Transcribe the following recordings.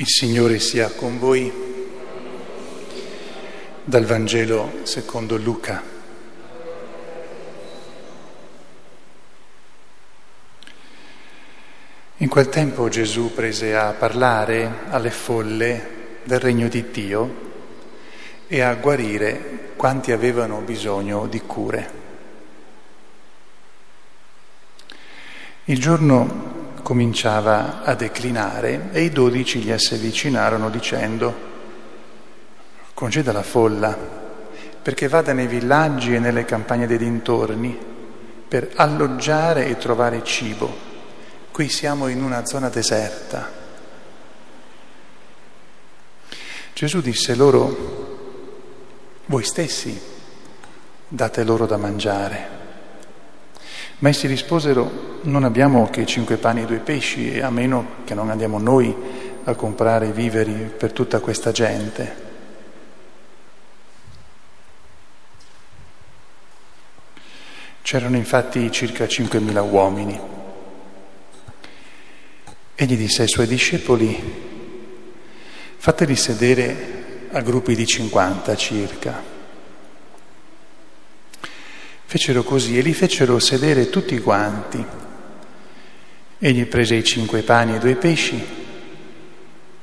Il Signore sia con voi. Dal Vangelo secondo Luca. In quel tempo Gesù prese a parlare alle folle del regno di Dio e a guarire quanti avevano bisogno di cure. Il giorno cominciava a declinare e i dodici gli si avvicinarono dicendo congeda la folla perché vada nei villaggi e nelle campagne dei dintorni per alloggiare e trovare cibo. Qui siamo in una zona deserta. Gesù disse loro, voi stessi date loro da mangiare. Ma essi risposero, non abbiamo che cinque pani e due pesci, a meno che non andiamo noi a comprare i viveri per tutta questa gente. C'erano infatti circa 5.000 uomini. Egli disse ai suoi discepoli, fateli sedere a gruppi di 50 circa. Fecero così e li fecero sedere tutti quanti. Egli prese i cinque pani e due pesci,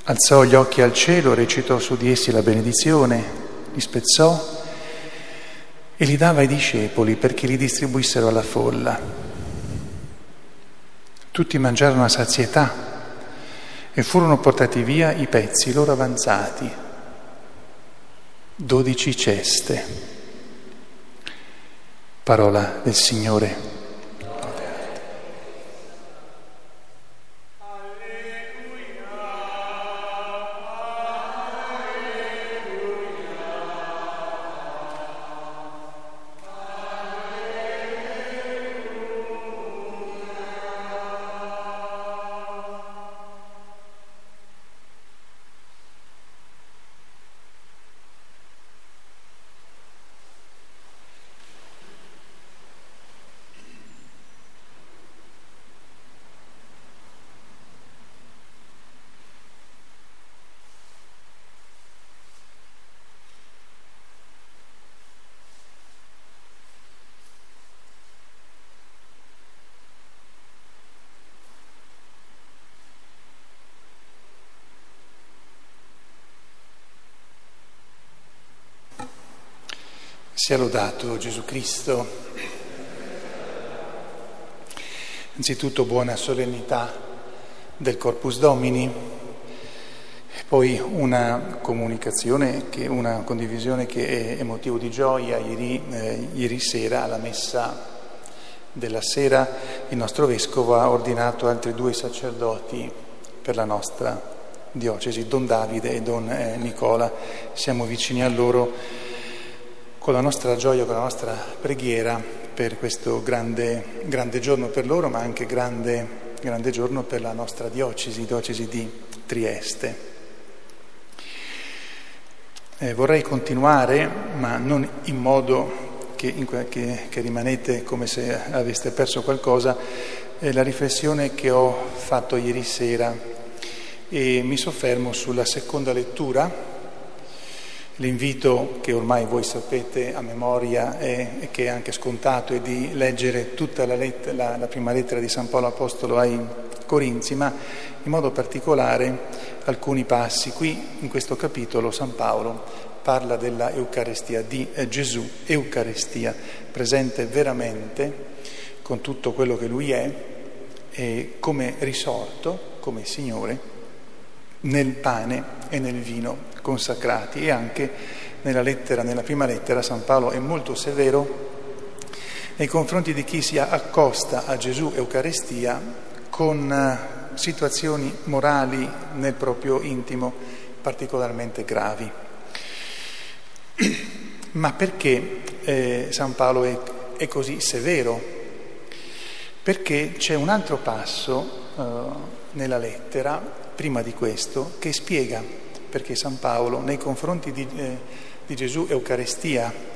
alzò gli occhi al cielo, recitò su di essi la benedizione, li spezzò e li dava ai discepoli perché li distribuissero alla folla. Tutti mangiarono a sazietà e furono portati via i pezzi loro avanzati, dodici ceste. Parola del Signore. Sia lodato Gesù Cristo. Anzitutto buona solennità del Corpus Domini, poi una comunicazione, che, una condivisione che è, motivo di gioia. Ieri, eh, ieri sera alla messa della sera il nostro Vescovo ha ordinato altri due sacerdoti per la nostra diocesi, Don Davide e Don eh, Nicola. Siamo vicini a loro con la nostra gioia, con la nostra preghiera per questo grande, grande giorno per loro, ma anche grande, grande giorno per la nostra diocesi, diocesi di Trieste. Eh, vorrei continuare, ma non in modo che, in, che, che rimanete come se aveste perso qualcosa, eh, la riflessione che ho fatto ieri sera e mi soffermo sulla seconda lettura L'invito che ormai voi sapete a memoria e che è anche scontato è di leggere tutta la, let- la, la, prima lettera di San Paolo Apostolo ai Corinzi, ma in modo particolare alcuni passi. Qui in questo capitolo San Paolo parla della Eucaristia, di eh, Gesù, Eucaristia, presente veramente con tutto quello che lui è, e come risorto, come Signore, nel pane e nel vino consacrati e anche nella lettera, nella prima lettera San Paolo è molto severo nei confronti di chi si accosta a Gesù Eucaristia con eh, situazioni morali nel proprio intimo particolarmente gravi. Ma perché eh, San Paolo è, è, così severo? Perché c'è un altro passo eh, nella lettera prima di questo, che spiega perché San Paolo nei confronti di, eh, di Gesù Eucaristia,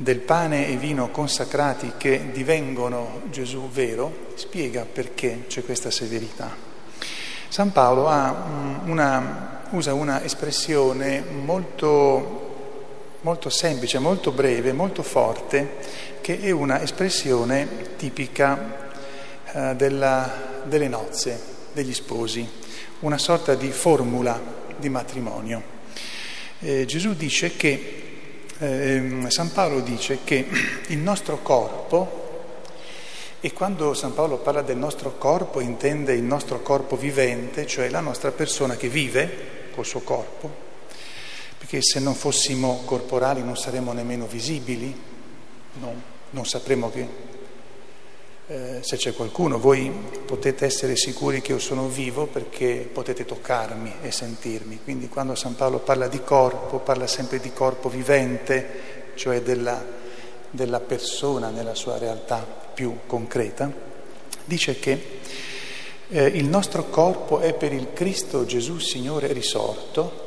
del pane e vino consacrati che divengono Gesù vero, spiega perché c'è questa severità. San Paolo una, usa una espressione molto, molto semplice, molto breve, molto forte, che è una espressione tipica eh, della, delle nozze, degli sposi, una sorta di formula di matrimonio. Eh, Gesù dice che, eh, San Paolo dice che il nostro corpo, e quando San Paolo parla del nostro corpo intende il nostro corpo vivente, cioè la nostra persona che vive col suo corpo, perché se non fossimo corporali non saremmo nemmeno visibili, non, non sapremo che eh, se c'è qualcuno, voi potete essere sicuri che io sono vivo perché potete toccarmi e sentirmi. Quindi quando San Paolo parla di corpo, parla sempre di corpo vivente, cioè della, della persona nella sua realtà più concreta, dice che eh, il nostro corpo è per il Cristo Gesù Signore risorto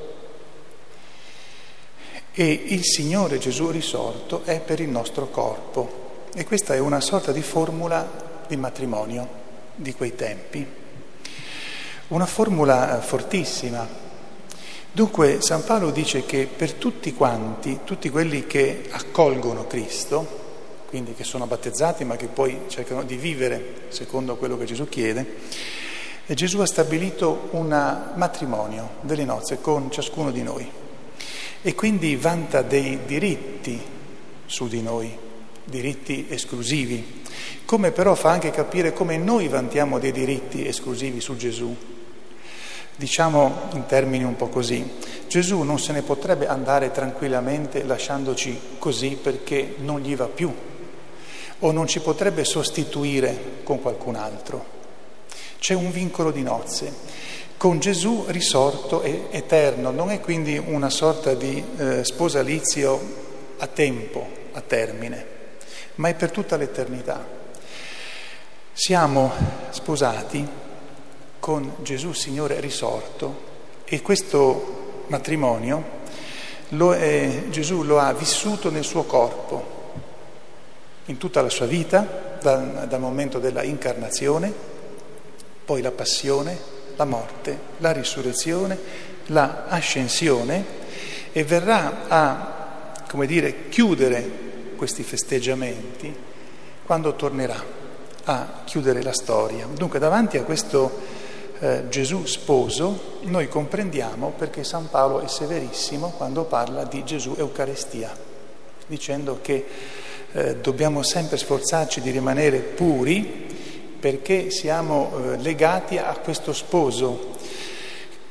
e il Signore Gesù risorto è per il nostro corpo. E questa è una sorta di formula di matrimonio di quei tempi. Una formula eh, fortissima. Dunque San Paolo dice che per tutti quanti, tutti quelli che accolgono Cristo, quindi che sono battezzati ma che poi cercano di vivere secondo quello che Gesù chiede, e Gesù ha stabilito un matrimonio delle nozze con ciascuno di noi e quindi vanta dei diritti su di noi, diritti esclusivi, come però fa anche capire come noi vantiamo dei diritti esclusivi su Gesù. Diciamo in termini un po' così, Gesù non se ne potrebbe andare tranquillamente lasciandoci così perché non gli va più o non ci potrebbe sostituire con qualcun altro. C'è un vincolo di nozze. Con Gesù risorto e eterno, non è quindi una sorta di eh, sposalizio a tempo, a termine, ma è per tutta l'eternità. Siamo sposati con Gesù Signore risorto e questo matrimonio lo è, Gesù lo ha vissuto nel suo corpo, in tutta la sua vita, dal, dal momento della incarnazione, poi la passione, la morte, la risurrezione, la ascensione e verrà a, come dire, chiudere questi festeggiamenti quando tornerà a chiudere la storia. Dunque davanti a questo eh, Gesù sposo noi comprendiamo perché San Paolo è severissimo quando parla di Gesù Eucaristia, dicendo che eh, dobbiamo sempre sforzarci di rimanere puri perché siamo eh, legati a questo sposo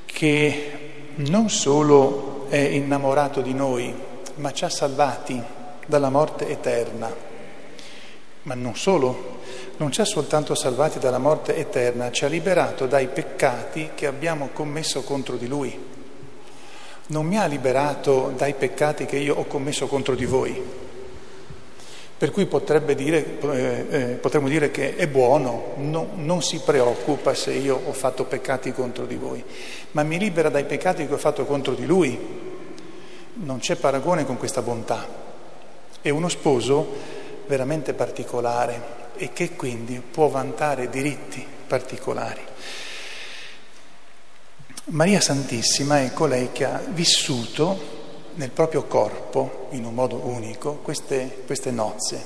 che non solo è innamorato di noi, ma ci ha salvati dalla morte eterna. Ma non solo, non ci ha soltanto salvati dalla morte eterna, ci ha liberato dai peccati che abbiamo commesso contro di lui. Non mi ha liberato dai peccati che io ho commesso contro di voi per cui dire, eh, eh, potremmo dire che è buono, no, non si preoccupa se io ho fatto peccati contro di voi, ma mi libera dai peccati che ho fatto contro di lui. Non c'è paragone con questa bontà. È uno sposo veramente particolare e che quindi può vantare diritti particolari. Maria Santissima è colei che ha vissuto nel proprio corpo, in un modo unico, queste, queste nozze,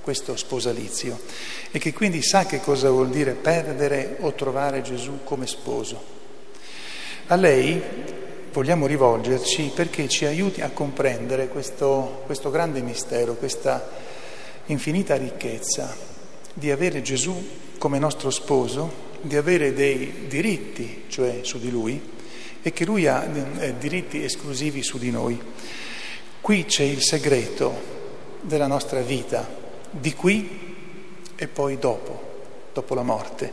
questo sposalizio e che quindi sa che cosa vuol dire perdere o trovare Gesù come sposo. A lei vogliamo rivolgerci perché ci aiuti a comprendere questo, questo grande mistero, questa infinita ricchezza di avere Gesù come nostro sposo, di avere dei diritti, cioè su di lui, e che lui ha eh, diritti esclusivi su di noi. Qui c'è il segreto della nostra vita, di qui e poi dopo, dopo la morte,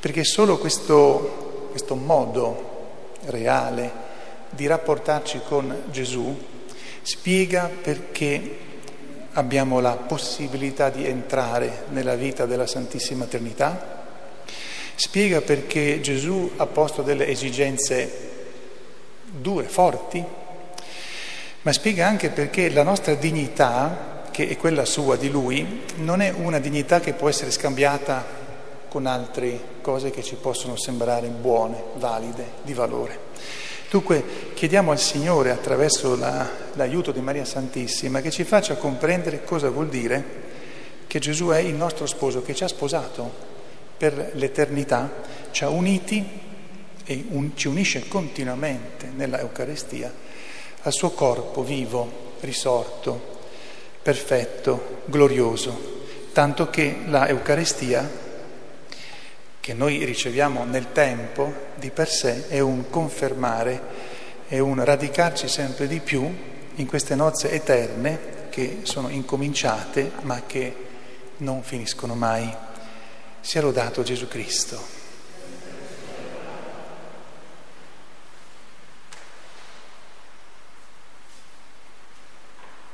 perché solo questo, questo modo reale di rapportarci con Gesù spiega perché abbiamo la possibilità di entrare nella vita della Santissima Trinità, spiega perché Gesù ha posto delle esigenze dure, forti, ma spiega anche perché la nostra dignità, che è quella sua di lui, non è una dignità che può essere scambiata con altre cose che ci possono sembrare buone, valide, di valore. Dunque chiediamo al Signore attraverso la, l'aiuto di Maria Santissima che ci faccia comprendere cosa vuol dire che Gesù è il nostro sposo, che ci ha sposato per l'eternità, ci ha uniti e un, ci unisce continuamente nella Eucaristia al suo corpo vivo, risorto, perfetto, glorioso, tanto che la Eucaristia che noi riceviamo nel tempo di per sé è un confermare, è un radicarci sempre di più in queste nozze eterne che sono incominciate ma che non finiscono mai. Sia lodato Gesù Cristo.